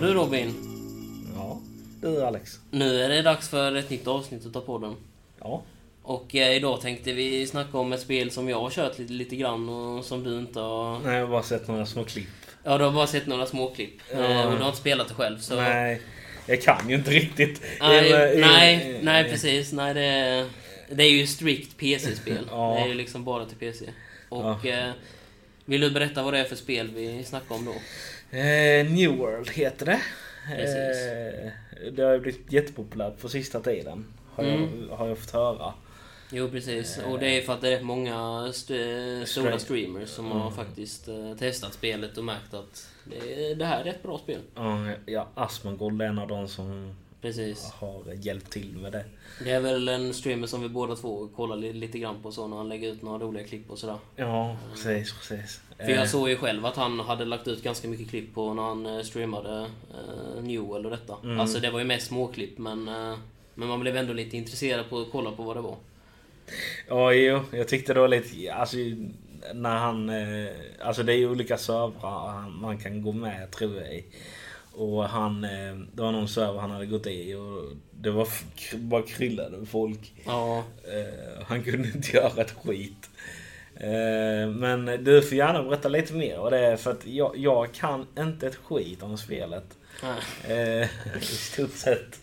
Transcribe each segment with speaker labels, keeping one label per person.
Speaker 1: Ja du Robin.
Speaker 2: Ja, du Alex.
Speaker 1: Nu är det dags för ett nytt avsnitt av podden.
Speaker 2: Ja.
Speaker 1: Och eh, idag tänkte vi snacka om ett spel som jag har kört lite, lite grann och som du inte har...
Speaker 2: Nej, jag har bara sett några små klipp.
Speaker 1: Ja, du har bara sett några småklipp.
Speaker 2: Ja.
Speaker 1: Eh, och du har inte spelat det själv. Så...
Speaker 2: Nej, jag kan ju inte riktigt.
Speaker 1: Nej,
Speaker 2: eh,
Speaker 1: nej,
Speaker 2: eh,
Speaker 1: nej precis. Nej, det, är, det är ju strikt PC-spel.
Speaker 2: Ja.
Speaker 1: Det är ju liksom bara till PC. Och
Speaker 2: Ja.
Speaker 1: eh, vill du berätta vad det är för spel vi snackar om då?
Speaker 2: Eh, New World heter det. Eh, det har ju blivit jättepopulärt på sista tiden. Har,
Speaker 1: Mm.
Speaker 2: jag, har jag fått höra.
Speaker 1: Jo precis, och det är för att det är rätt många st- stora
Speaker 2: Stream-
Speaker 1: streamers som har
Speaker 2: Mm.
Speaker 1: faktiskt eh, testat spelet och märkt att det, det här är ett bra spel.
Speaker 2: Ja, ja, Asmongold är en av de som
Speaker 1: Precis.
Speaker 2: har hjälpt till med det.
Speaker 1: Det är väl en streamer som vi båda två kollar li- lite grann på så när han lägger ut några roliga klipp och sådär.
Speaker 2: Ja, precis, precis.
Speaker 1: För
Speaker 2: Eh,
Speaker 1: jag såg ju själv att han hade lagt ut ganska mycket klipp på när han eh, streamade uh, Newell och detta.
Speaker 2: Mm.
Speaker 1: Alltså det var ju mest småklipp men, eh, men man blev ändå lite intresserad på att kolla på vad det var.
Speaker 2: Ja, jo, jag tyckte det var lite... Alltså, när han... eh, Alltså det är ju olika servrar man kan gå med tror jag i. Och han... eh, Det var någon server han hade gått i och det var bara kryllade med folk.
Speaker 1: Ja,
Speaker 2: Eh, Han kunde inte göra ett skit. Eh, Men du får gärna berätta lite mer vad det är för att jag, jag kan inte ett skit om spelet.
Speaker 1: nej.
Speaker 2: I stort sett.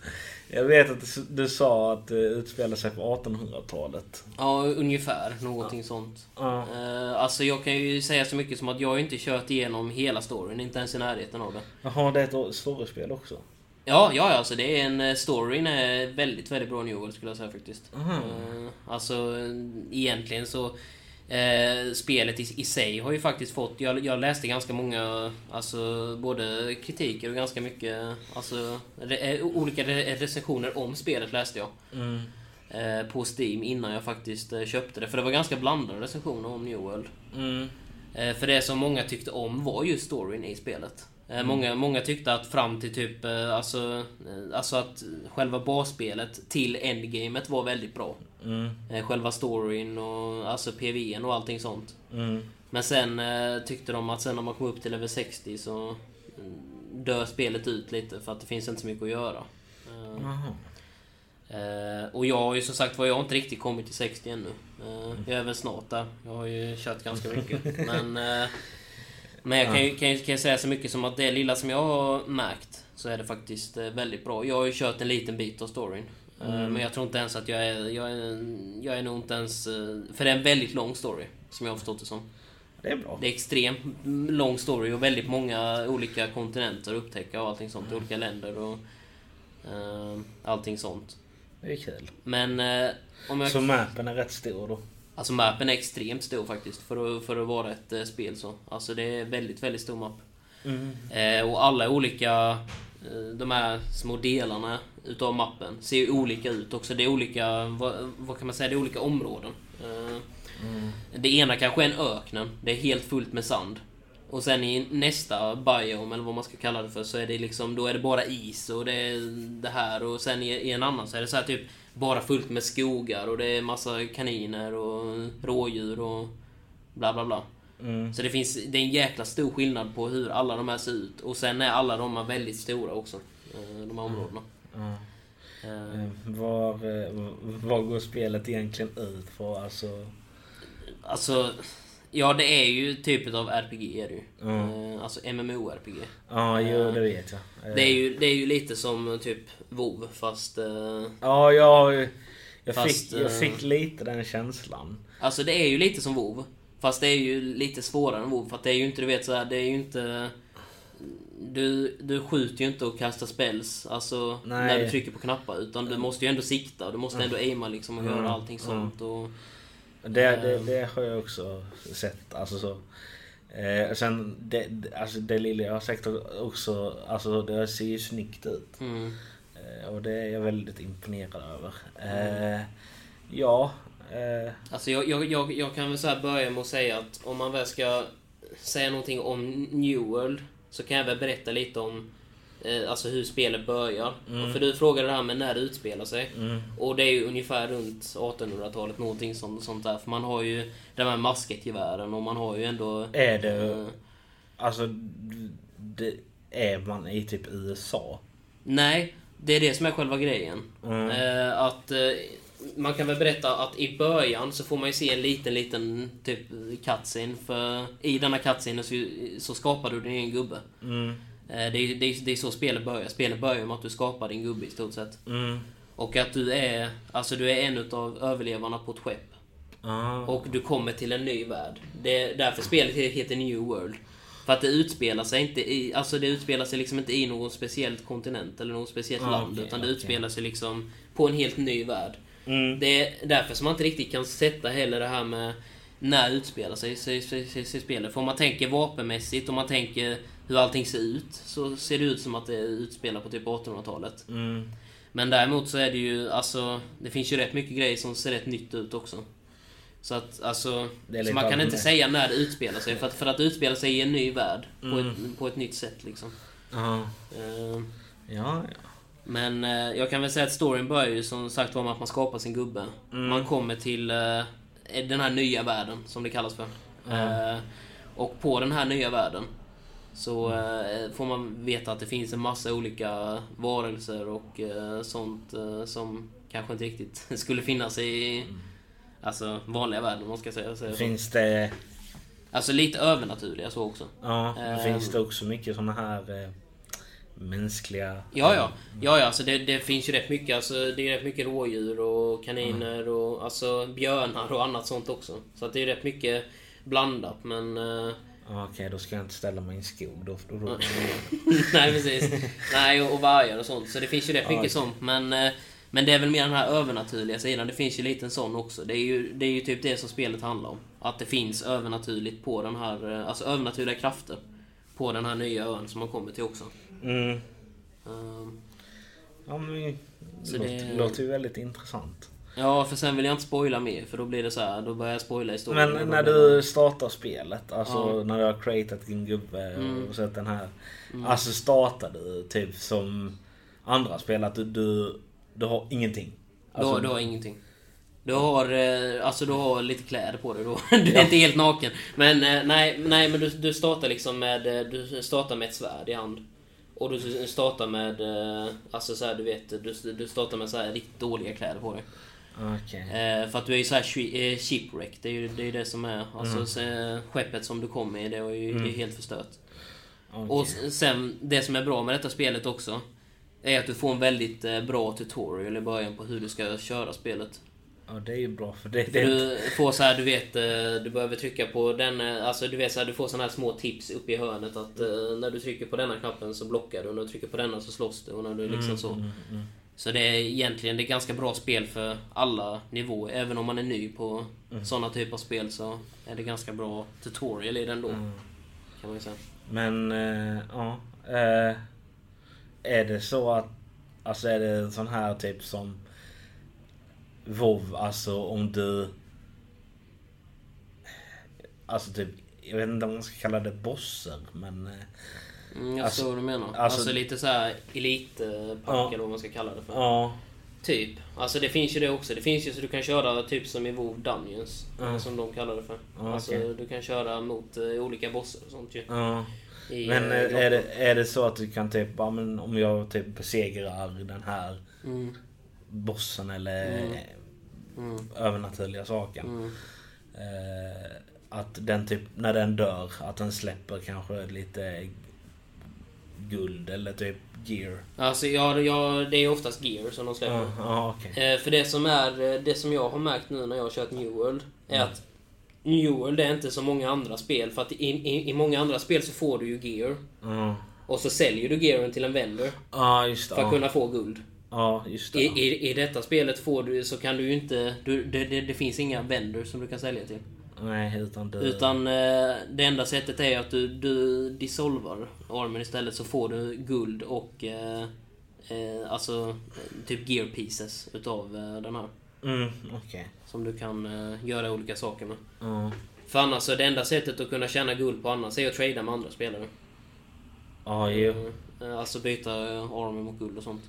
Speaker 2: Jag vet att du, sa att det utspelar sig på 1800-talet.
Speaker 1: ja ungefär någonting sånt.
Speaker 2: Ja.
Speaker 1: Eh, alltså jag kan ju säga så mycket som att jag inte kört igenom hela storyn, inte ens i närheten av det.
Speaker 2: Jaha, det är ett storiespel också?
Speaker 1: Ja, ja, alltså det är en eh, storyn är väldigt, väldigt bra New World skulle jag säga faktiskt. Eh, alltså egentligen så eh, spelet i, i sig har ju faktiskt fått, jag, jag läste ganska många, alltså både kritiker och ganska mycket, alltså re, eh, olika re, recensioner om spelet läste jag.
Speaker 2: Mm.
Speaker 1: Eh, på Steam innan jag faktiskt eh, köpte det, för det var ganska blandade recensioner om New World.
Speaker 2: Mm.
Speaker 1: Eh, För det som många tyckte om var just storyn i spelet. Eh, Många, många tyckte att fram till typ, alltså, alltså att själva basspelet till endgamet var väldigt bra.
Speaker 2: Mm.
Speaker 1: Eh, Själva storyn och alltså PVN och allting sånt.
Speaker 2: Mm.
Speaker 1: Men sen eh, tyckte de att sen när man kom upp till level 60 så mm, dör spelet ut lite för att det finns inte så mycket att göra. Eh. Eh, och jag har ju som sagt var jag har inte riktigt kommit till 60 ännu. Eh, jag är väl snart där. Jag har ju kört ganska mycket. men eh, men jag kan ju, kan, ju, kan ju säga så mycket som att det lilla som jag har märkt så är det faktiskt väldigt bra. Jag har ju kört en liten bit av storyn. Eh,
Speaker 2: Mm.
Speaker 1: Men jag tror inte ens att jag är... Jag är, jag är nog inte ens... eh, För det är en väldigt lång story. Som jag har förstått det som.
Speaker 2: Det är bra.
Speaker 1: Det är extremt lång story och väldigt många olika kontinenter att upptäcka och allting sånt. Olika länder och... eh, allting sånt.
Speaker 2: Det är kul.
Speaker 1: Men eh, om jag...
Speaker 2: Så mappen är rätt stor då?
Speaker 1: Alltså mappen är extremt stor faktiskt för att, för att vara ett eh, spel så. Alltså det är väldigt, väldigt stor mapp.
Speaker 2: Mm.
Speaker 1: Eh, och alla olika... Eh, de här små delarna utav mappen ser ju olika ut också. Det är olika... Vad, vad kan man säga? Det är olika områden. Eh,
Speaker 2: Mm.
Speaker 1: det ena kanske är en öknen. Det är helt fullt med sand. Och sen i nästa biome, eller vad man ska kalla det för, så är det liksom, då är det bara is och det är det här. Och sen i, i en annan så är det så här typ bara fullt med skogar och det är massa kaniner och rådjur och bla bla bla.
Speaker 2: Mm.
Speaker 1: Så det finns, det är en jäkla stor skillnad på hur alla de här ser ut. Och sen är alla de här väldigt stora också. eh, De här områdena.
Speaker 2: Ja.
Speaker 1: Eh,
Speaker 2: Eh, Var, var går spelet egentligen ut på? Alltså...
Speaker 1: Alltså, ja det är ju typ av RPG är det ju.
Speaker 2: Mm.
Speaker 1: Alltså MMO-RPG.
Speaker 2: Ja, jo det vet jag.
Speaker 1: Det är, ju, det är ju lite som typ WoW fast...
Speaker 2: Ja, jag, jag,
Speaker 1: Fast,
Speaker 2: fick, jag fick lite den känslan.
Speaker 1: Alltså det är ju lite som WoW Fast det är ju lite svårare än WoW för att det är ju inte, du vet så här, det är ju inte... Du, du skjuter ju inte och kastar spells, alltså
Speaker 2: Nej.
Speaker 1: när du trycker på knappar. Utan du måste ju ändå sikta, du måste ändå aima liksom och
Speaker 2: Mm.
Speaker 1: göra allting sånt. Och,
Speaker 2: Det, det,
Speaker 1: Ehm.
Speaker 2: det har jag också sett. Alltså så. Eh, sen det, det- alltså det lilla jag har sett också, alltså det ser ju snyggt ut.
Speaker 1: mm.
Speaker 2: Eh, och det är jag väldigt imponerad över. Eh, ja. Eh,
Speaker 1: Alltså jag, jag, jag, jag kan väl så här börja med att säga att om man väl ska säga någonting om New World så kan jag väl berätta lite om eh, alltså hur spelet börjar.
Speaker 2: Mm.
Speaker 1: För du frågade det här med när det utspelar sig.
Speaker 2: mm,
Speaker 1: Och det är ju ungefär runt 1800-talet, någonting sånt, sånt där. För man har ju de här masketgevären och man har ju ändå...
Speaker 2: är det,
Speaker 1: eh,
Speaker 2: alltså det, är man i typ USA.
Speaker 1: Nej, det är det som är själva grejen.
Speaker 2: Mm.
Speaker 1: Eh, att eh, man kan väl berätta att i början så får man ju se en liten, liten typ cutscene. För i denna cutscene så, så skapar du din egen gubbe.
Speaker 2: Mm.
Speaker 1: Eh, det, är, det, är, det är så spelet börjar. Spelet börjar med att du skapar din gubbe i stort sett.
Speaker 2: Mm.
Speaker 1: Och att du är, alltså du är en av överlevarna på ett skepp.
Speaker 2: Ah.
Speaker 1: Och du kommer till en ny värld. Det är därför spelet heter New World. För att det utspelar sig inte i, alltså det utspelar sig liksom inte i någon speciell kontinent eller något speciellt
Speaker 2: Ah,
Speaker 1: land.
Speaker 2: okej,
Speaker 1: utan det utspelar sig liksom på en helt ny värld.
Speaker 2: Mm.
Speaker 1: Det är därför som man inte riktigt kan sätta heller det här med när utspelar sig, sig, sig, sig, sig spelet. För om man tänker vapenmässigt, om man tänker hur allting ser ut, så ser det ut som att det utspelar på typ 1800-talet.
Speaker 2: Mm.
Speaker 1: Men däremot så är det ju, alltså, det finns ju rätt mycket grejer som ser rätt nytt ut också. Så att, alltså, så man kan inte säga när det utspelar sig. För att, för att utspela sig i en ny värld på,
Speaker 2: Mm.
Speaker 1: ett, på ett nytt sätt liksom.
Speaker 2: Ja.
Speaker 1: Eh,
Speaker 2: Ja, ja.
Speaker 1: Men eh, jag kan väl säga att storyn börjar ju som sagt var med att man skapar sin gubbe.
Speaker 2: Mm.
Speaker 1: Man kommer till eh, den här nya världen, som det kallas för.
Speaker 2: Mm.
Speaker 1: Eh, och på den här nya världen så eh, får man veta att det finns en massa olika varelser och eh, sånt eh, som kanske inte riktigt skulle finnas i alltså, vanliga världen, om man ska säga, så.
Speaker 2: Finns det...
Speaker 1: Alltså lite övernaturliga så också.
Speaker 2: Ja,
Speaker 1: Ehm.
Speaker 2: finns det också mycket såna här mänskliga...
Speaker 1: Ja, ja. Ja, ja, alltså det, det finns ju rätt mycket. Alltså, det är rätt mycket rådjur och kaniner och alltså, björnar och annat sånt också. Så att det är rätt mycket blandat, men... eh,
Speaker 2: Ja, Okej, då ska jag inte ställa mig i en skog då. då, då.
Speaker 1: nej, precis. Nej, och, och vargar och sånt. Så det finns ju rätt
Speaker 2: Ja,
Speaker 1: mycket
Speaker 2: okej.
Speaker 1: sånt. Men, eh, men det är väl mer den här övernaturliga sidan. Det finns ju lite en sån också. Det är ju, det är ju typ det som spelet handlar om. Att det finns övernaturligt på den här... eh, Alltså övernaturliga krafter. På den här nya ön som man kommer till också.
Speaker 2: Mm.
Speaker 1: Ehm,
Speaker 2: Ja, men det
Speaker 1: Så
Speaker 2: låter,
Speaker 1: det-
Speaker 2: låter ju väldigt intressant.
Speaker 1: Ja, för sen vill jag inte spoila mer för då blir det så här, då börjar jag spoila historien.
Speaker 2: Men när du startar spelet, alltså
Speaker 1: Ja.
Speaker 2: när du har creatat din gubbe
Speaker 1: Mm.
Speaker 2: och sett den här. Alltså startar du typ som andra spel, att du, du, du har ingenting? Alltså,
Speaker 1: du, har, du har ingenting. Du har, eh, alltså du har lite kläder på dig då. Du är inte helt naken. Men eh, nej, nej men du, du startar liksom med, eh, du startar med ett svärd i hand. Och du startar med, alltså så här, du vet, du, du startar med så här riktigt dåliga kläder på dig.
Speaker 2: Okej.
Speaker 1: Eh, för att du är ju så här shi- eh, shipwreck, det är ju det, är det som är. Alltså
Speaker 2: Mm.
Speaker 1: så, skeppet som du kom i, det är ju är helt förstört.
Speaker 2: Okej.
Speaker 1: Och sen, det som är bra med detta spelet också är att du får en väldigt eh, bra tutorial i början på hur du ska köra spelet.
Speaker 2: Ja, det är ju bra för det,
Speaker 1: För du får så här, du vet, eh, du behöver trycka på den, eh, alltså du vet så här, du får såna här små tips uppe i hörnet att eh, när du trycker på denna knappen så blockar du och när du trycker på denna så slåss du och när du liksom så.
Speaker 2: Mm, mm.
Speaker 1: Så det är egentligen det är ganska bra spel för alla nivåer. Även om man är ny på
Speaker 2: Mm.
Speaker 1: såna typer av spel så är det ganska bra tutorial i den då.
Speaker 2: Mm.
Speaker 1: Kan man säga.
Speaker 2: Men, ja. Eh, är det så att, alltså är det sån här typ som WoW, alltså om du... Alltså typ, jag vet inte om man ska kalla det bossar, men... eh,
Speaker 1: Mm, jag
Speaker 2: Alltså-
Speaker 1: förstår vad du menar.
Speaker 2: alltså-
Speaker 1: Alltså, lite så här elitpack
Speaker 2: Ja.
Speaker 1: eller vad man ska kalla det för.
Speaker 2: Ja.
Speaker 1: Typ. Alltså det finns ju det också. Det finns ju så du kan köra typ som i WoW Dungeons.
Speaker 2: Ja.
Speaker 1: Som de kallar det för.
Speaker 2: Ja,
Speaker 1: alltså
Speaker 2: okej.
Speaker 1: du kan köra mot eh, olika bossar och sånt ju.
Speaker 2: ja.
Speaker 1: I,
Speaker 2: Men
Speaker 1: eh,
Speaker 2: är det, är det så att du kan typ, ja, men om jag typ besegrar den här
Speaker 1: Mm,
Speaker 2: bossen eller
Speaker 1: Mm.
Speaker 2: övernaturliga saken.
Speaker 1: mm.
Speaker 2: Eh, att den typ, när den dör, att den släpper kanske lite guld eller typ gear.
Speaker 1: Alltså ja, ja, det är oftast gear som de släpper.
Speaker 2: Ja, ja okej.
Speaker 1: Eh, för det som är, eh, det som jag har märkt nu när jag har kört New World, är
Speaker 2: Mm.
Speaker 1: att New World är inte som många andra spel. För att i, i, i många andra spel så får du ju gear. Och så säljer du gearen till en vendor
Speaker 2: det.
Speaker 1: för att kunna få guld.
Speaker 2: Ja just det.
Speaker 1: I, i, I detta spelet får du, så kan du ju inte... Du, det, det, det finns inga vendors som du kan sälja till.
Speaker 2: Nej, utan du...
Speaker 1: Utan eh, det enda sättet är att du, du dissolvar armen istället så får du guld och eh, eh, alltså typ gear pieces utav eh, den här.
Speaker 2: Mm, okej.
Speaker 1: Som du kan eh, göra olika saker med.
Speaker 2: Ja.
Speaker 1: För annars så det enda sättet att kunna tjäna guld på annars är att trada med andra spelare.
Speaker 2: Ja, jo.
Speaker 1: Eh, Alltså byta armor mot guld och sånt.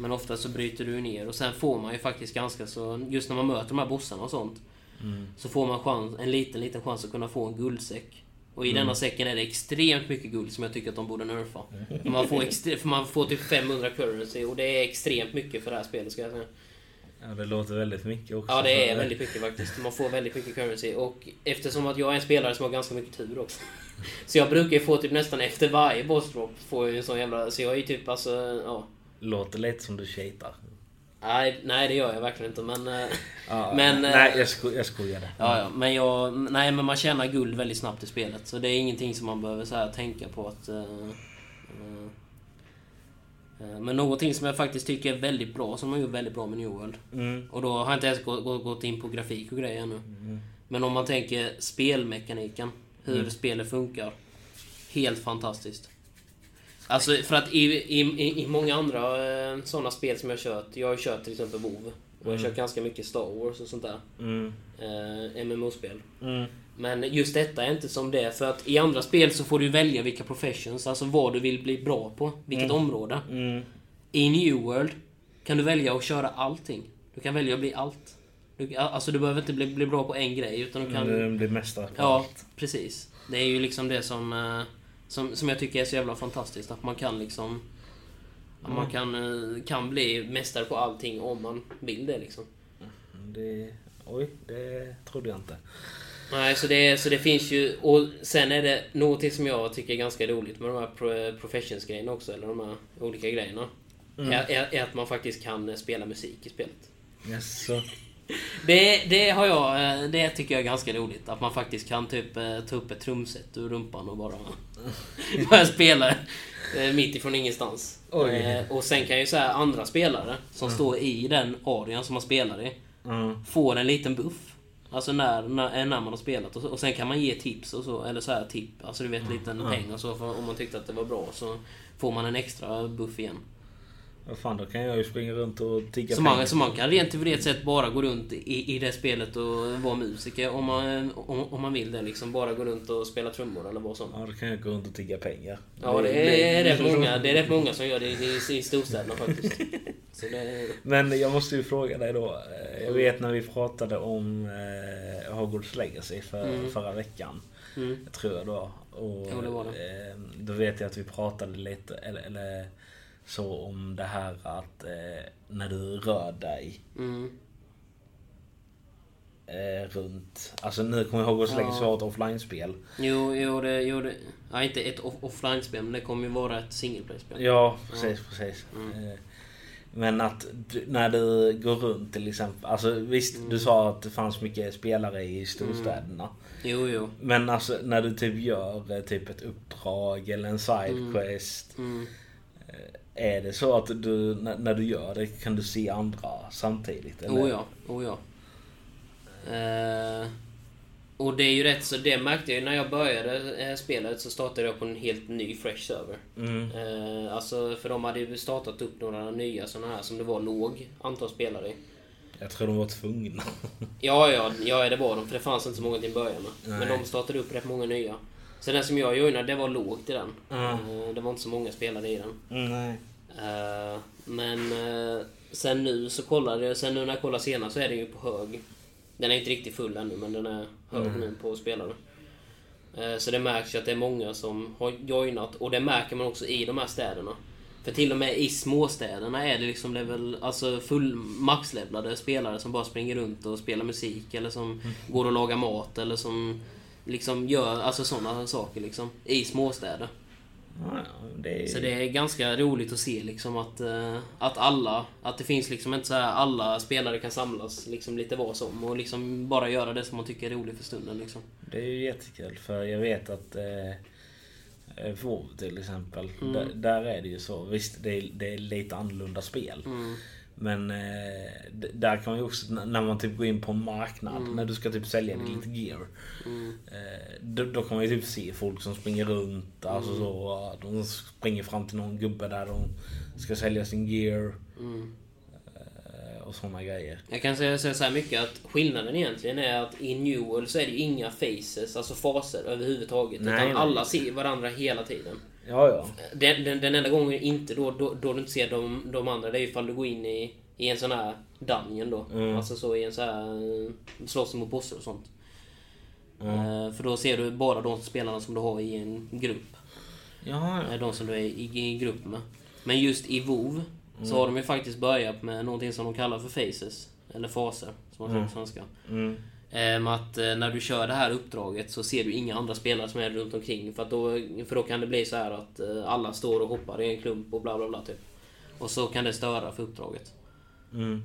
Speaker 1: Men ofta så bryter du ner och sen får man ju faktiskt ganska så... Just när man möter de här bossarna och sånt.
Speaker 2: Mm.
Speaker 1: Så får man chans, en liten, liten chans att kunna få en guldsäck. Och Och i denna säcken är det extremt mycket guld som jag tycker att de borde nerfa. För man får, extre- man får typ 500 currency och det är extremt mycket för det här spelet ska jag säga.
Speaker 2: Ja, det låter väldigt mycket också.
Speaker 1: Ja, det är väldigt mycket faktiskt. Man får väldigt mycket currency. Och eftersom att jag är en spelare som har ganska mycket tur också. Så jag brukar ju få typ nästan efter varje boss drop får jag ju en sån jävla... Så jag är ju typ alltså, ja.
Speaker 2: Låter lite som du cheatar.
Speaker 1: Nej, nej det gör jag verkligen inte men... eh,
Speaker 2: Ja,
Speaker 1: Men,
Speaker 2: nej,
Speaker 1: eh,
Speaker 2: jag, sko jag skojade.
Speaker 1: Ja, ja, men jag... Nej, men man tjänar guld väldigt snabbt i spelet. Så det är ingenting som man behöver så här tänka på att... eh, eh, men någonting som jag faktiskt tycker är väldigt bra, som de gjort väldigt bra med New World.
Speaker 2: Mm.
Speaker 1: Och då har jag inte ens gått, gått, gått in på grafik och grejer ännu. Men om man tänker spelmekaniken, hur spelet funkar. Helt fantastiskt. Alltså för att i, i, i- många andra eh, sådana spel som jag kört, jag har kört till exempel WoW och jag har kört ganska mycket Star Wars och sånt där.
Speaker 2: Mm.
Speaker 1: Eh, MMO-spel.
Speaker 2: Mm.
Speaker 1: Men just detta är inte som det, för att i andra spel så får du välja vilka professions, alltså vad du vill bli bra på, vilket område.
Speaker 2: Mm.
Speaker 1: I New World kan du välja att köra allting. Du kan välja att bli allt. Du, alltså du behöver inte bli, bli bra på en grej, utan du kan...
Speaker 2: Det blir mästare på
Speaker 1: Ja,
Speaker 2: allt.
Speaker 1: precis. Det är ju liksom det som, eh, som, som jag tycker är så jävla fantastiskt. Att man kan liksom... Att man kan, eh, kan bli mästare på allting om man vill det liksom.
Speaker 2: Det, oj, det trodde jag inte.
Speaker 1: Nej, så det, så det finns ju... Och sen är det någonting som jag tycker är ganska roligt med de här pro, professions-grejerna också, eller de här olika grejerna. Är, är, är att man faktiskt kan eh, spela musik i spelet.
Speaker 2: Jaså?
Speaker 1: Det, det har jag... eh, Det tycker jag är ganska roligt. Att man faktiskt kan typ eh, ta upp ett trumset ur rumpan och bara... börja spela eh, mitt ifrån ingenstans.
Speaker 2: Oj.
Speaker 1: Och sen kan ju så här andra spelare som står i den arean som man spelar i
Speaker 2: Mm.
Speaker 1: får en liten buff. Alltså när, när, när man har spelat och, så, och sen kan man ge tips och så, eller så här tipp, alltså du vet liten peng och så för om man tyckte att det var bra så får man en extra buff igen.
Speaker 2: Fan, då kan jag ju springa runt och tigga
Speaker 1: Så man, så man kan rent teoretiskt sett bara gå runt i, i det spelet och vara musiker om man, om, om man vill det liksom. Bara gå runt och spela trummor eller vad som.
Speaker 2: Ja, då kan jag gå runt och tigga pengar.
Speaker 1: Ja, det är, rätt många, det är rätt många som gör det i, i, i storstäderna faktiskt. Det,
Speaker 2: Men jag måste ju fråga dig då. Eh, Jag vet när vi pratade om eh, Hogwarts Legacy för,
Speaker 1: Mm.
Speaker 2: förra veckan.
Speaker 1: mm.
Speaker 2: Tror jag då. Och,
Speaker 1: Jo, det var det.
Speaker 2: Eh, då vet jag att vi pratade lite, eller, eller så om det här att eh, när du rör dig
Speaker 1: Mm.
Speaker 2: eh, runt... Alltså nu kommer jag ihåg Hogwarts
Speaker 1: Ja.
Speaker 2: Legacy var ett offline-spel.
Speaker 1: Jo, jo, det, jo det, ja, inte ett off, offline-spel, men det kommer ju vara ett single play-spel.
Speaker 2: Ja, precis, precis.
Speaker 1: Mm.
Speaker 2: Eh, Men att du, när du går runt till exempel. Alltså visst,
Speaker 1: Mm.
Speaker 2: du sa att det fanns mycket spelare i storstäderna.
Speaker 1: Jo, jo.
Speaker 2: Men alltså när du typ gör eh, typ ett uppdrag eller en sidequest.
Speaker 1: Mm.
Speaker 2: Är det så att du, när, du gör det kan du se andra samtidigt? Eller?
Speaker 1: Oh ja, oh ja. Eh, och det är ju rätt så, det märkte jag ju när jag började eh, spelet så startade jag på en helt ny fresh server.
Speaker 2: Mm.
Speaker 1: Eh, alltså för de hade ju startat upp några nya sådana här som det var låg antal spelare i.
Speaker 2: Jag tror de var tvungna.
Speaker 1: Ja, ja, ja det var de för det fanns inte så många till en början. med. Men
Speaker 2: Nej.
Speaker 1: de startade upp rätt många nya. Så den som jag joinade, det var lågt i den.
Speaker 2: Mm.
Speaker 1: Det var inte så många spelare i den.
Speaker 2: Nej.
Speaker 1: Eh, men eh, sen nu så kollade jag, sen nu när jag kollar senare så är den ju på hög. Den är inte riktigt full ännu men den är hög
Speaker 2: Mm.
Speaker 1: nu på spelare. Eh, så det märks ju att det är många som har joinat och det märker man också i de här städerna. För till och med i småstäderna är det liksom level, alltså full maxlevlade spelare som bara springer runt och spelar musik eller som
Speaker 2: Mm.
Speaker 1: går och lagar mat eller som liksom gör alltså sådana saker liksom i småstäder.
Speaker 2: Ja, det är...
Speaker 1: Så det är ganska roligt att se liksom att, eh, att alla, att det finns liksom inte så här alla spelare kan samlas liksom lite var som och liksom bara göra det som man tycker är roligt för stunden liksom.
Speaker 2: Det är ju jättekul för jag vet att eh, eh, WoW till exempel.
Speaker 1: Mm.
Speaker 2: Där, där är det ju så. Visst det är, det är lite annorlunda spel.
Speaker 1: Mm.
Speaker 2: Men eh, där kan man ju också när man typ går in på en marknad. När du ska typ sälja dig lite gear.
Speaker 1: Mm.
Speaker 2: Eh, då, då kan man ju typ se folk som springer runt. Alltså
Speaker 1: Mm.
Speaker 2: så. De springer fram till någon gubbe där de ska sälja sin gear.
Speaker 1: Mm.
Speaker 2: eh, Och såna grejer.
Speaker 1: Jag kan säga, säga så här mycket att skillnaden egentligen är att i New World så är det ju inga faces, alltså faser överhuvudtaget.
Speaker 2: Nej,
Speaker 1: utan
Speaker 2: nej.
Speaker 1: alla ser varandra hela tiden.
Speaker 2: Ja, ja.
Speaker 1: Den, den, den enda gången inte då, då, då du inte ser de, de andra, det är ifall du går in i, i en sån här dungeon då.
Speaker 2: Mm.
Speaker 1: Alltså så i en sån här... eh, Slåss mot bossar och sånt. Eh, För då ser du bara de spelarna som du har i en grupp.
Speaker 2: Ja,
Speaker 1: Eh, De som du är i, i grupp med. Men just i WoW så har de ju faktiskt börjat med någonting som de kallar för faces. Eller faser, som man säger på svenska. Eh, att eh, när du kör det här uppdraget så ser du inga andra spelare som är runt omkring. För, att då, för då kan det bli så här att eh, alla står och hoppar i en klump och bla bla bla typ. Och så kan det störa för uppdraget.
Speaker 2: Mm.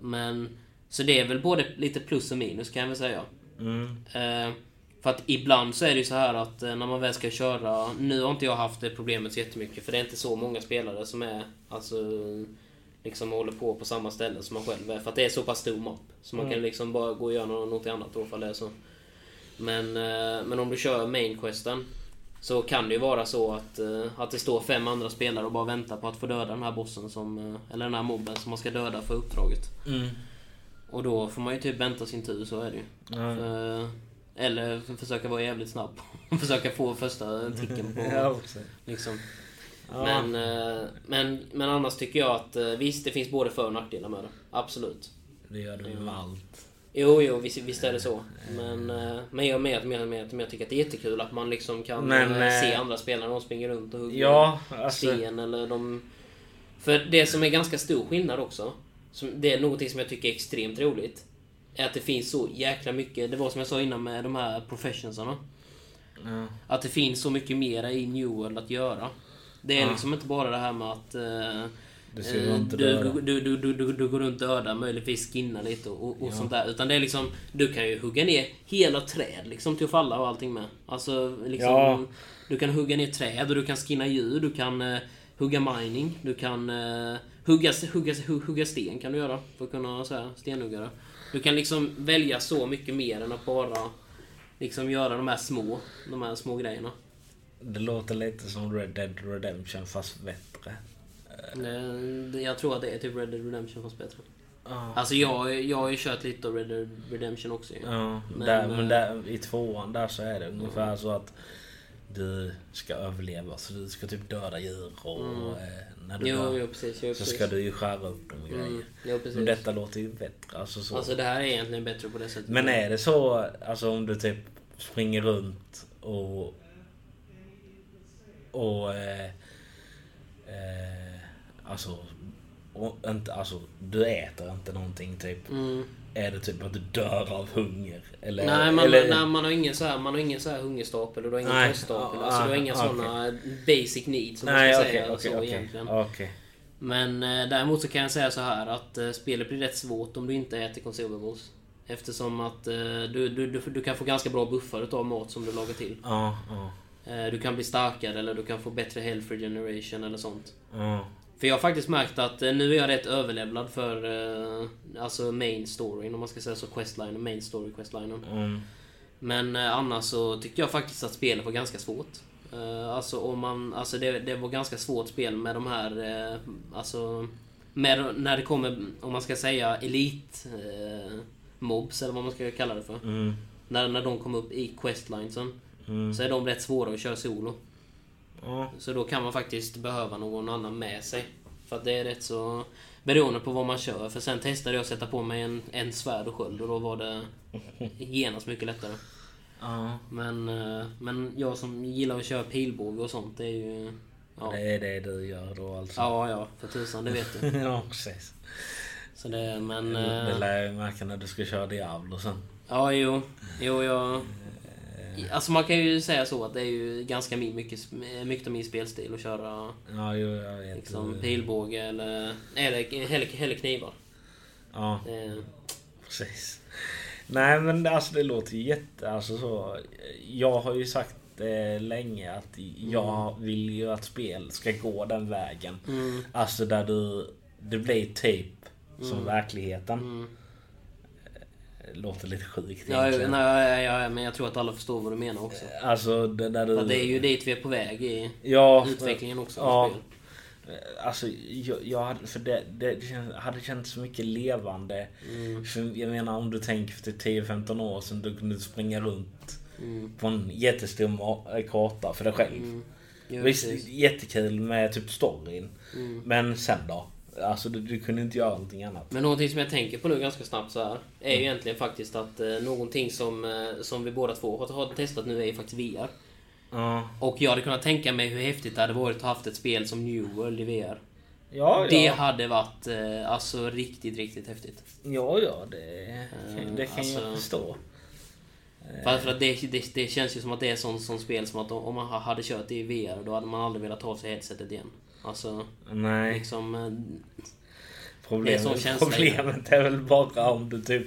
Speaker 1: Men... Så det är väl både lite plus och minus kan jag väl säga.
Speaker 2: Mm.
Speaker 1: För att ibland så är det ju så här att när man väl ska köra... Nu har inte jag haft det problemet så jättemycket för det är inte så många spelare som är alltså liksom håller på på samma ställe som man själv är. För att det är så pass stor mapp. Så man kan liksom bara gå och göra nå- något annat då ifall det är så. Men, eh, men om du kör main questen så kan det ju vara så att, eh, att det står fem andra spelare och bara väntar på att få döda den här bossen som... eh, Eller den här mobben som man ska döda för uppdraget.
Speaker 2: Mm.
Speaker 1: Och då får man ju typ vänta sin tur, så är det ju.
Speaker 2: Ja.
Speaker 1: Eh, Eller försöka vara jävligt snabb. försöka få första ticken på...
Speaker 2: Ja,
Speaker 1: liksom.
Speaker 2: Ja.
Speaker 1: Men, eh, men, men annars tycker jag att eh, visst, det finns både för och nackdelar med det. Absolut.
Speaker 2: Det gör du ju med allt.
Speaker 1: Jo, jo, visst, visst är det så. Men, eh, men jag med, med, med, med, jag tycker att det är jättekul att man liksom kan
Speaker 2: Men,
Speaker 1: se andra spelare de springer runt och hugger
Speaker 2: Ja, alltså...
Speaker 1: sten eller de... För det som är ganska stor skillnad också, som, det är någonting som jag tycker är extremt roligt, är att det finns så jäkla mycket, det var som jag sa innan med de här professionsarna,
Speaker 2: Ja.
Speaker 1: att det finns så mycket mer i New World att göra. Det är
Speaker 2: Ja.
Speaker 1: liksom inte bara det här med att eh,
Speaker 2: Du
Speaker 1: eh,
Speaker 2: inte
Speaker 1: du, du, du, du, du, går runt döda, möjligtvis skinna lite och, och
Speaker 2: Ja.
Speaker 1: sånt där. Utan det är liksom, du kan ju hugga ner hela träd liksom till att falla och allting med. Alltså liksom,
Speaker 2: Ja.
Speaker 1: du kan hugga ner träd och du kan skinna djur, du kan eh, hugga mining, du kan hugga, hugga, hugga, hugga sten kan du göra för att kunna så här, stenhuggare. Du kan liksom välja så mycket mer än att bara liksom göra de här små, de här små grejerna.
Speaker 2: Det låter lite som Red Dead Redemption fast bättre.
Speaker 1: Jag tror att det är typ Red Dead Redemption fast bättre.
Speaker 2: Ja.
Speaker 1: Alltså jag, jag har ju kört lite av Red Dead Redemption också ju.
Speaker 2: Ja,
Speaker 1: Men,
Speaker 2: där,
Speaker 1: eh,
Speaker 2: men där, i tvåan där så är det ungefär så att du ska överleva. Så du ska typ döda djur och eh, när du
Speaker 1: Jo,
Speaker 2: dör
Speaker 1: jo precis. Jo,
Speaker 2: så
Speaker 1: precis.
Speaker 2: ska du ju skära upp dem och grejer.
Speaker 1: Mm, jo, precis.
Speaker 2: Men detta låter ju bättre. Alltså, så.
Speaker 1: Alltså det här är egentligen bättre på det sättet.
Speaker 2: Men är det så, alltså om du typ springer runt och... Och... Eh, eh, alltså... Och inte, alltså, du äter inte någonting typ.
Speaker 1: Mm.
Speaker 2: Är det typ att du dör av hunger? Eller,
Speaker 1: Nej, man,
Speaker 2: eller,
Speaker 1: nej, man har ingen så här, man har ingen så här hungerstapel och du har ingen
Speaker 2: Nej,
Speaker 1: koststapel. Alltså du har
Speaker 2: ja,
Speaker 1: inga
Speaker 2: okej.
Speaker 1: såna basic needs som
Speaker 2: Nej,
Speaker 1: man ska
Speaker 2: okej,
Speaker 1: säga
Speaker 2: okej,
Speaker 1: så
Speaker 2: okej.
Speaker 1: egentligen.
Speaker 2: Okej.
Speaker 1: Men eh, däremot så kan jag säga så här att eh, spelet blir rätt svårt om du inte äter consumables. Eftersom att eh, du, du, du, du kan få ganska bra buffar utav mat som du lagar till.
Speaker 2: Ja,
Speaker 1: Eh, du kan bli starkare eller du kan få bättre health regeneration eller sånt.
Speaker 2: ja.
Speaker 1: För jag har faktiskt märkt att eh, nu är jag rätt överlevlad för eh, alltså main storyn om man ska säga så questline main story questlinen.
Speaker 2: Mm.
Speaker 1: Men eh, annars så tyckte jag faktiskt att spelet var ganska svårt. Eh, alltså om man, alltså det, det var ganska svårt spel med de här, eh, alltså med, när det kommer, om man ska säga elit eh, mobs eller vad man ska kalla det för.
Speaker 2: Mm.
Speaker 1: När, när de kom upp i questlinesen
Speaker 2: Mm.
Speaker 1: så är de rätt svåra att köra solo.
Speaker 2: Ja.
Speaker 1: Så då kan man faktiskt behöva någon annan med sig. För att det är rätt så... Beroende på vad man kör. För sen testade jag att sätta på mig en, en svärd och sköld och då var det genast mycket lättare.
Speaker 2: ja.
Speaker 1: Men, eh, men jag som gillar att köra pilbåge och sånt, det är ju... Ja,
Speaker 2: Det är det du gör då alltså?
Speaker 1: ja, ja för tusan, det vet du.
Speaker 2: ja, precis.
Speaker 1: Så det, men...
Speaker 2: Det
Speaker 1: eh,
Speaker 2: lär jag märka när du ska köra Diablo sen.
Speaker 1: Ja, jo. Jo, jag... Alltså man kan ju säga så att det är ju ganska mycket, mycket av min spelstil att köra
Speaker 2: Ja, jo, jag vet.
Speaker 1: liksom, pilbåge eller, eller, eller, eller knivar.
Speaker 2: Ja,
Speaker 1: Det,
Speaker 2: precis. Nej, men alltså det låter ju jätte... Alltså så... Jag har ju sagt eh, länge att jag vill ju att spel ska gå den vägen.
Speaker 1: mm,
Speaker 2: Alltså där du... Det blir typ som
Speaker 1: Mm.
Speaker 2: verkligheten. Låter lite sjukt
Speaker 1: Ja,
Speaker 2: egentligen.
Speaker 1: nej, ja, ja, men jag tror att alla förstår vad du menar också.
Speaker 2: Alltså det där du...
Speaker 1: För det är ju dit vi är på väg i
Speaker 2: Ja,
Speaker 1: utvecklingen också
Speaker 2: ja. Alltså, jag, jag hade, för det, det, hade känts så mycket levande.
Speaker 1: Mm,
Speaker 2: För jag menar om du tänker för 10-15 år sedan du kunde springa runt
Speaker 1: mm,
Speaker 2: på en jättestor ma- karta för dig själv.
Speaker 1: mm.
Speaker 2: Visst,
Speaker 1: precis.
Speaker 2: jättekul med typ storyn.
Speaker 1: Mm.
Speaker 2: Men sen då? Alltså du, du kunde inte göra någonting annat.
Speaker 1: Men någonting som jag tänker på nu ganska snabbt så här är ju egentligen faktiskt att eh, någonting som, eh, som vi båda två har, har testat nu är ju faktiskt VR.
Speaker 2: Ja.
Speaker 1: Och jag hade kunnat tänka mig hur häftigt det hade varit att ha haft ett spel som New World i VR.
Speaker 2: Ja,
Speaker 1: Det
Speaker 2: ja.
Speaker 1: hade varit eh, alltså riktigt, riktigt häftigt.
Speaker 2: Ja, ja, det, det kan jag
Speaker 1: alltså-
Speaker 2: förstå.
Speaker 1: För, för att det, det, det känns ju som att det är sånt som spel som att om man hade kört det i VR då hade man aldrig velat ta av sig headsetet igen. Alltså,
Speaker 2: Nej,
Speaker 1: liksom... eh,
Speaker 2: problemet,
Speaker 1: det är
Speaker 2: problemet är väl bara om du typ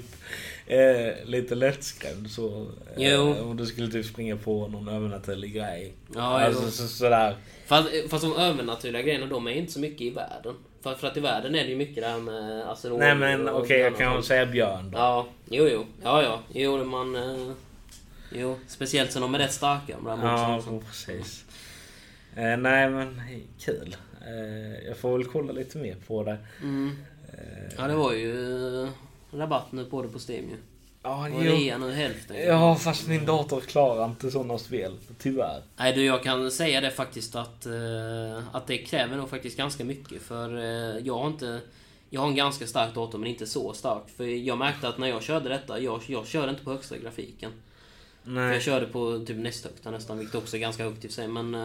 Speaker 2: är lite lättskrämd så... eh,
Speaker 1: Jo.
Speaker 2: Om du skulle typ springa på någon övernaturlig grej.
Speaker 1: Ja,
Speaker 2: alltså
Speaker 1: jo.
Speaker 2: så, sådär.
Speaker 1: Fast, fast de övernaturliga grejerna, de är inte så mycket i världen. För, för att i världen är det ju mycket det här med... Alltså,
Speaker 2: Nej men okej, jag
Speaker 1: björnar och
Speaker 2: kan väl säga björn då.
Speaker 1: Ja, jo, jo. Ja, ja. Jo, man... Eh, jo, speciellt sen de är rätt starka. De där
Speaker 2: Ja, precis. Eh, nej men kul. Eh, jag får väl kolla lite mer på det.
Speaker 1: Mm.
Speaker 2: Eh,
Speaker 1: Ja, det var ju eh, rabatt nu på det på Steam ju.
Speaker 2: ja,
Speaker 1: Och rea nu hälften.
Speaker 2: ja, fast min dator klarar inte sådana spel. Tyvärr.
Speaker 1: Nej du, jag kan säga det faktiskt att, eh, att det kräver nog faktiskt ganska mycket. För eh, jag har inte... Jag har en ganska stark dator, men inte så stark. För jag märkte att när jag körde detta, jag, jag körde inte på högsta grafiken. För
Speaker 2: Nej.
Speaker 1: jag körde på typ nästhögsta nästan, vilket också är ganska högt i för sig. Men,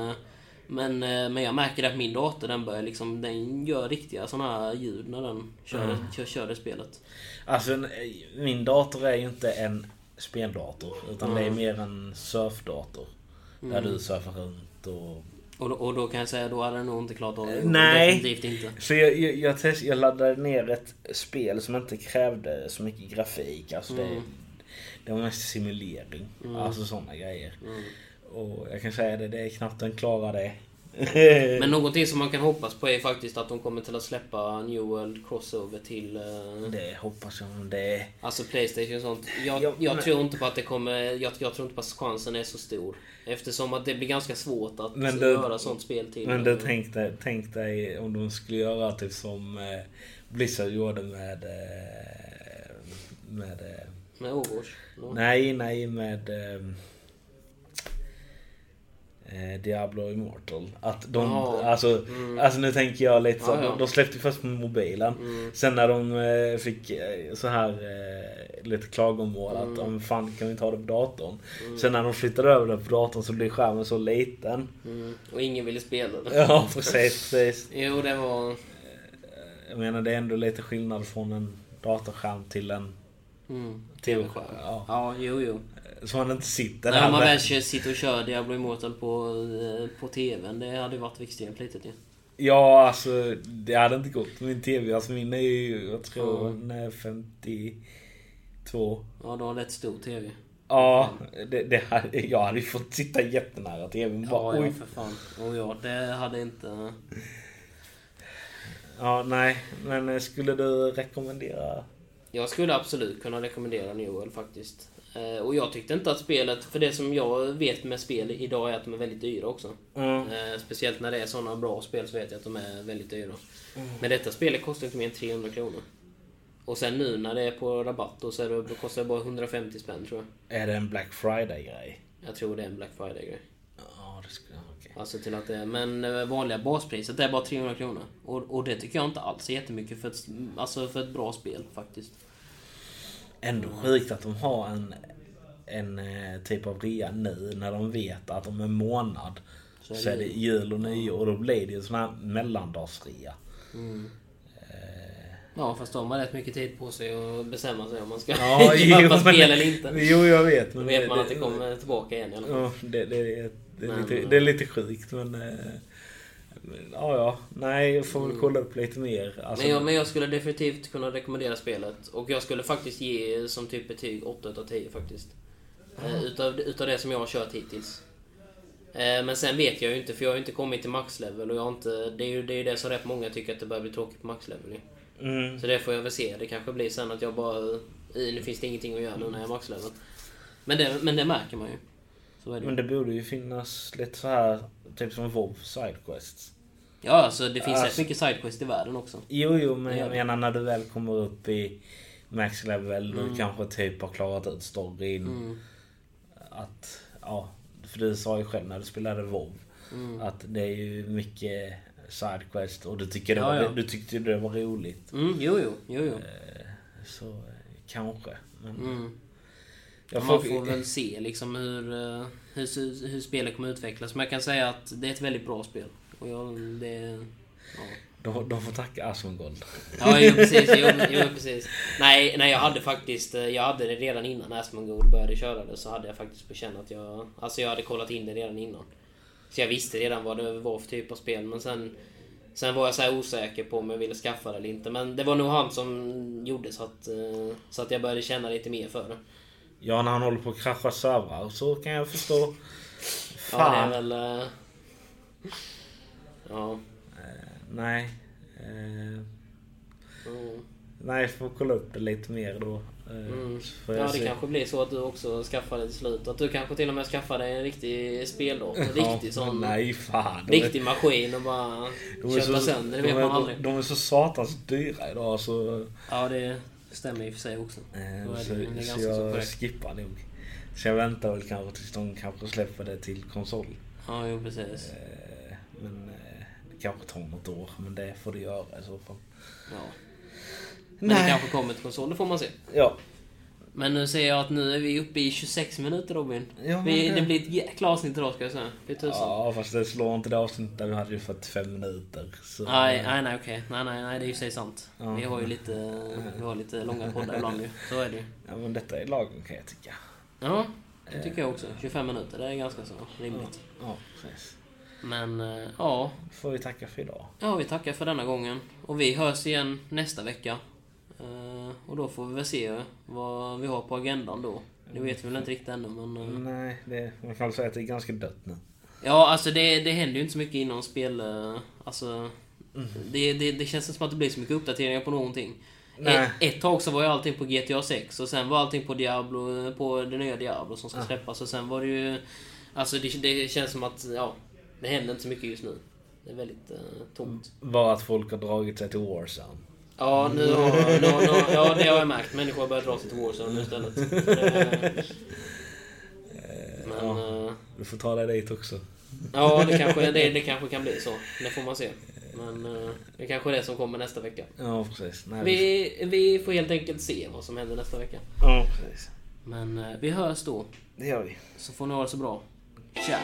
Speaker 1: men, eh, men jag märker att min dator, den börjar liksom... Den gör riktiga här ljud när den kör,
Speaker 2: Mm.
Speaker 1: kör, kör det spelet.
Speaker 2: Alltså en- min dator är ju inte en speldator. Utan det är
Speaker 1: Mm.
Speaker 2: mer en surfdator. Där du surfar runt och...
Speaker 1: Och, då- och då kan jag säga, då hade den nog inte klarat av det.
Speaker 2: Nej.
Speaker 1: Definitivt inte.
Speaker 2: Så jag, jag, jag, test, jag laddade ner ett spel som inte krävde så mycket grafik. Alltså det,
Speaker 1: Mm.
Speaker 2: det var mest simulering.
Speaker 1: Mm.
Speaker 2: Alltså sådana grejer. Och jag kan säga det, det är knappt den klarar det.
Speaker 1: Men någonting som man kan hoppas på är faktiskt att de kommer till att släppa New World Crossover till... eh,
Speaker 2: det hoppas jag. Det,
Speaker 1: Alltså Playstation och sånt. Jag,
Speaker 2: Ja,
Speaker 1: jag
Speaker 2: men-
Speaker 1: tror inte på att det kommer... Jag, jag tror inte på att chansen är så stor. Eftersom att det blir ganska svåt att
Speaker 2: Men du-
Speaker 1: göra sånt spel till.
Speaker 2: men du tänk dig, tänk dig om de skulle göra typ som eh, Blizzard gjorde med... Eh, med eh,
Speaker 1: Med Overwatch. Ja.
Speaker 2: nej, nej med... Eh, eh, Diablo Immortal. Att de,
Speaker 1: Ja.
Speaker 2: alltså,
Speaker 1: Mm.
Speaker 2: alltså nu tänker jag lite så,
Speaker 1: Ja, ja.
Speaker 2: de, släppte först på mobilen.
Speaker 1: Mm.
Speaker 2: Sen när de eh, fick eh, så här eh, lite klagomål
Speaker 1: Mm.
Speaker 2: att om fan kan vi inte ha det på datorn. Sen när de flyttade över det på datorn så blev skärmen så liten.
Speaker 1: Mm. Och ingen ville spela det.
Speaker 2: Ja precis, precis.
Speaker 1: Jo, det var...
Speaker 2: Jag menar det är ändå lite skillnad från en datorskärm till en
Speaker 1: Mm.
Speaker 2: TV-skärm.
Speaker 1: Ja.
Speaker 2: Ja.
Speaker 1: ja, jo, jo.
Speaker 2: Så man inte sitter
Speaker 1: När
Speaker 2: där
Speaker 1: man
Speaker 2: med-
Speaker 1: väl sitter och kör Diablo Immortal på, eh, på TVn, det hade ju varit extremt litet ju.
Speaker 2: Ja alltså det hade inte gått med min TV. Alltså min är ju, jag tror
Speaker 1: Mm.
Speaker 2: den är 52.
Speaker 1: Ja, du har rätt stor TV.
Speaker 2: Ja, det, det hade, jag hade ju fått sitta jättenära TVn. Bara,
Speaker 1: Ja, ja, för fan. Och ja, det hade inte...
Speaker 2: Ja, nej. Men eh, skulle du rekommendera?
Speaker 1: Jag skulle absolut kunna rekommendera New World faktiskt. Eh, och jag tyckte inte att spelet, för det som jag vet med spel idag är att de är väldigt dyra också.
Speaker 2: Mm.
Speaker 1: Eh, speciellt när det är sådana bra spel så vet jag att de är väldigt dyra. Men detta spelet kostar inte mer än 300 kronor. Och sen nu när det är på rabatt då så är det, kostar det bara 150 spänn tror jag.
Speaker 2: Är det en Black Friday-grej?
Speaker 1: Jag tror det är en Black Friday-grej.
Speaker 2: Ja, det okej.
Speaker 1: Alltså till att det är, men eh, vanliga baspriset är bara 300 kronor. Och, och det tycker jag inte alls är jättemycket för ett, alltså för ett bra spel faktiskt.
Speaker 2: Ändå sjukt att de har en, en eh, typ av rea nu när de vet att om en månad så är det jul och nyår och då blir det ju sån här mellandagsrea.
Speaker 1: Mm.
Speaker 2: Eh,
Speaker 1: Ja, fast de har rätt mycket tid på sig att bestämma sig om man ska
Speaker 2: Ja,
Speaker 1: köpa
Speaker 2: jo,
Speaker 1: spel eller inte.
Speaker 2: Jo, jag vet.
Speaker 1: Då
Speaker 2: Men
Speaker 1: vet man att det kommer tillbaka igen i alla fall.
Speaker 2: Ja, det, det, det, det, är
Speaker 1: Men-
Speaker 2: lite, det är lite sjukt men... eh, Ja, ja. Nej, jag får väl kolla upp lite mer. Alltså,
Speaker 1: Men jag, men jag skulle definitivt kunna rekommendera spelet. Och jag skulle faktiskt ge som typ betyg 8 utav 10 faktiskt. Eh, utav, utav det som jag har kört hittills. Eh, Men sen vet jag ju inte, för jag har ju inte kommit till maxlevel och jag har inte... Det är ju det, är det som rätt många tycker att det börjar bli tråkigt på maxlevel.
Speaker 2: Mm.
Speaker 1: Så det får jag väl se. Det kanske blir sen att jag bara... Nu finns det ingenting att göra nu när jag är maxlevel. Men det, men det märker man ju. Det.
Speaker 2: Men det borde ju finnas lite så här typ som WoW Sidequests.
Speaker 1: Ja, alltså det finns rätt
Speaker 2: Alltså-
Speaker 1: mycket sidequest i världen också.
Speaker 2: Jo, jo, men jag menar när du väl kommer upp i max level
Speaker 1: Mm.
Speaker 2: du kanske typ har klarat ut storyn.
Speaker 1: Mm.
Speaker 2: Att, ja, för du sa ju själv när du spelade WoW
Speaker 1: Mm.
Speaker 2: att det är ju mycket Sidequest och du, tycker det
Speaker 1: Ja,
Speaker 2: var,
Speaker 1: ja.
Speaker 2: du tyckte det var roligt.
Speaker 1: Mm, jo, jo, jo, jo.
Speaker 2: Så eh, kanske. Men
Speaker 1: Mm.
Speaker 2: Jag
Speaker 1: Man får väl se liksom hur, eh, hur, hur spelet kommer utvecklas. Men jag kan säga att det är ett väldigt bra spel. Och jag, det... Ja.
Speaker 2: de, de får tacka Asmongold.
Speaker 1: Ja, jo precis. Jo, jo, precis. Nej, nej, jag hade faktiskt... eh, Jag hade det redan innan Asmongold började köra det. Så hade jag faktiskt på känn att jag... Alltså jag hade kollat in det redan innan. Så jag visste redan vad det var för typ av spel. Men sen... Sen var jag så här osäker på om jag ville skaffa det eller inte. Men det var nog han som gjorde så att... eh, Så att jag började känna lite mer för det.
Speaker 2: Ja, när han håller på att krascha servrar så kan jag förstå.
Speaker 1: Ja, det
Speaker 2: Fan.
Speaker 1: är väl... eh, Ja.
Speaker 2: Eh, nej. Eh,
Speaker 1: Mm.
Speaker 2: nej, jag får kolla upp det lite mer då.
Speaker 1: Mm. Ja, det
Speaker 2: se.
Speaker 1: kanske blir så att du också skaffar det till slut. Att du kanske till och med skaffar dig en riktig speldator. En riktig
Speaker 2: Ja,
Speaker 1: sån...
Speaker 2: Nej, fan. De är-
Speaker 1: Riktig maskin och bara
Speaker 2: är
Speaker 1: köpa
Speaker 2: så-
Speaker 1: sönder. Det
Speaker 2: de
Speaker 1: vet
Speaker 2: är-
Speaker 1: man aldrig.
Speaker 2: De är så satans dyra idag så...
Speaker 1: Ja, det stämmer i och för sig också.
Speaker 2: Eh,
Speaker 1: det-
Speaker 2: så,
Speaker 1: det
Speaker 2: så
Speaker 1: så
Speaker 2: jag skippar nog. Så jag väntar väl kanske tills de kanske släpper det till konsol.
Speaker 1: Ja, jo precis.
Speaker 2: Eh, men eh, det kanske tar något år. Men det får det göra i så fall.
Speaker 1: Ja. Men det
Speaker 2: Nej.
Speaker 1: kanske kommer till konsol, det får man se.
Speaker 2: Ja.
Speaker 1: Men nu ser jag att nu är vi uppe i 26 minuter Robin.
Speaker 2: Ja,
Speaker 1: vi, det
Speaker 2: det-
Speaker 1: blir ett jäkla avsnitt idag ska jag säga. Det.
Speaker 2: Ja, fast det slår inte det avsnittet där vi hade ju 45 minuter. Så,
Speaker 1: Nej, nej, nej, okej. Nej, nej, nej, det är ju sig sant.
Speaker 2: Ja.
Speaker 1: Vi har ju lite, vi har lite långa poddar ibland ju. Så är det ju.
Speaker 2: Ja, men detta är lagom kan jag tycka.
Speaker 1: Ja, det tycker jag också. 25 minuter, det är ganska så rimligt.
Speaker 2: Ja, precis.
Speaker 1: Men, eh, ja.
Speaker 2: får vi tacka för idag.
Speaker 1: Ja, vi tackar för denna gången. Och vi hörs igen nästa vecka. Eh, Och då får vi väl se vad vi har på agendan då. Det vet vi väl inte riktigt ännu, men... eh,
Speaker 2: Nej, det, man kan säga att det är ganska dött nu.
Speaker 1: Ja, alltså det, det händer ju inte så mycket inom spel... eh, Alltså... Det, det, det känns som att det blir så mycket uppdateringar på någonting.
Speaker 2: Nej.
Speaker 1: Ett, ett tag så var ju allting på GTA 6 och sen var allting på Diablo, på det nya Diablo som ska
Speaker 2: Ja.
Speaker 1: släppas och sen var det ju... Alltså det, det känns som att, ja, det händer inte så mycket just nu. Det är väldigt eh, tomt.
Speaker 2: Bara att folk har dragit sig till Warzone.
Speaker 1: Ja, nu har, nu, nu, har- ja, det har jag märkt. Människor har börjat dra sig till Warzone nu istället. Eh, Men,
Speaker 2: ja,
Speaker 1: eh,
Speaker 2: du får ta dig dit också.
Speaker 1: ja, det kanske, det, det kanske kan bli så. Det får man se. Men eh, det kanske är det som kommer nästa vecka.
Speaker 2: Ja, precis. Nej,
Speaker 1: Vi, vi får helt enkelt se vad som händer nästa vecka.
Speaker 2: Ja, precis.
Speaker 1: Men eh, vi hörs då.
Speaker 2: Det gör vi.
Speaker 1: Så får ni ha det så bra. Ciao!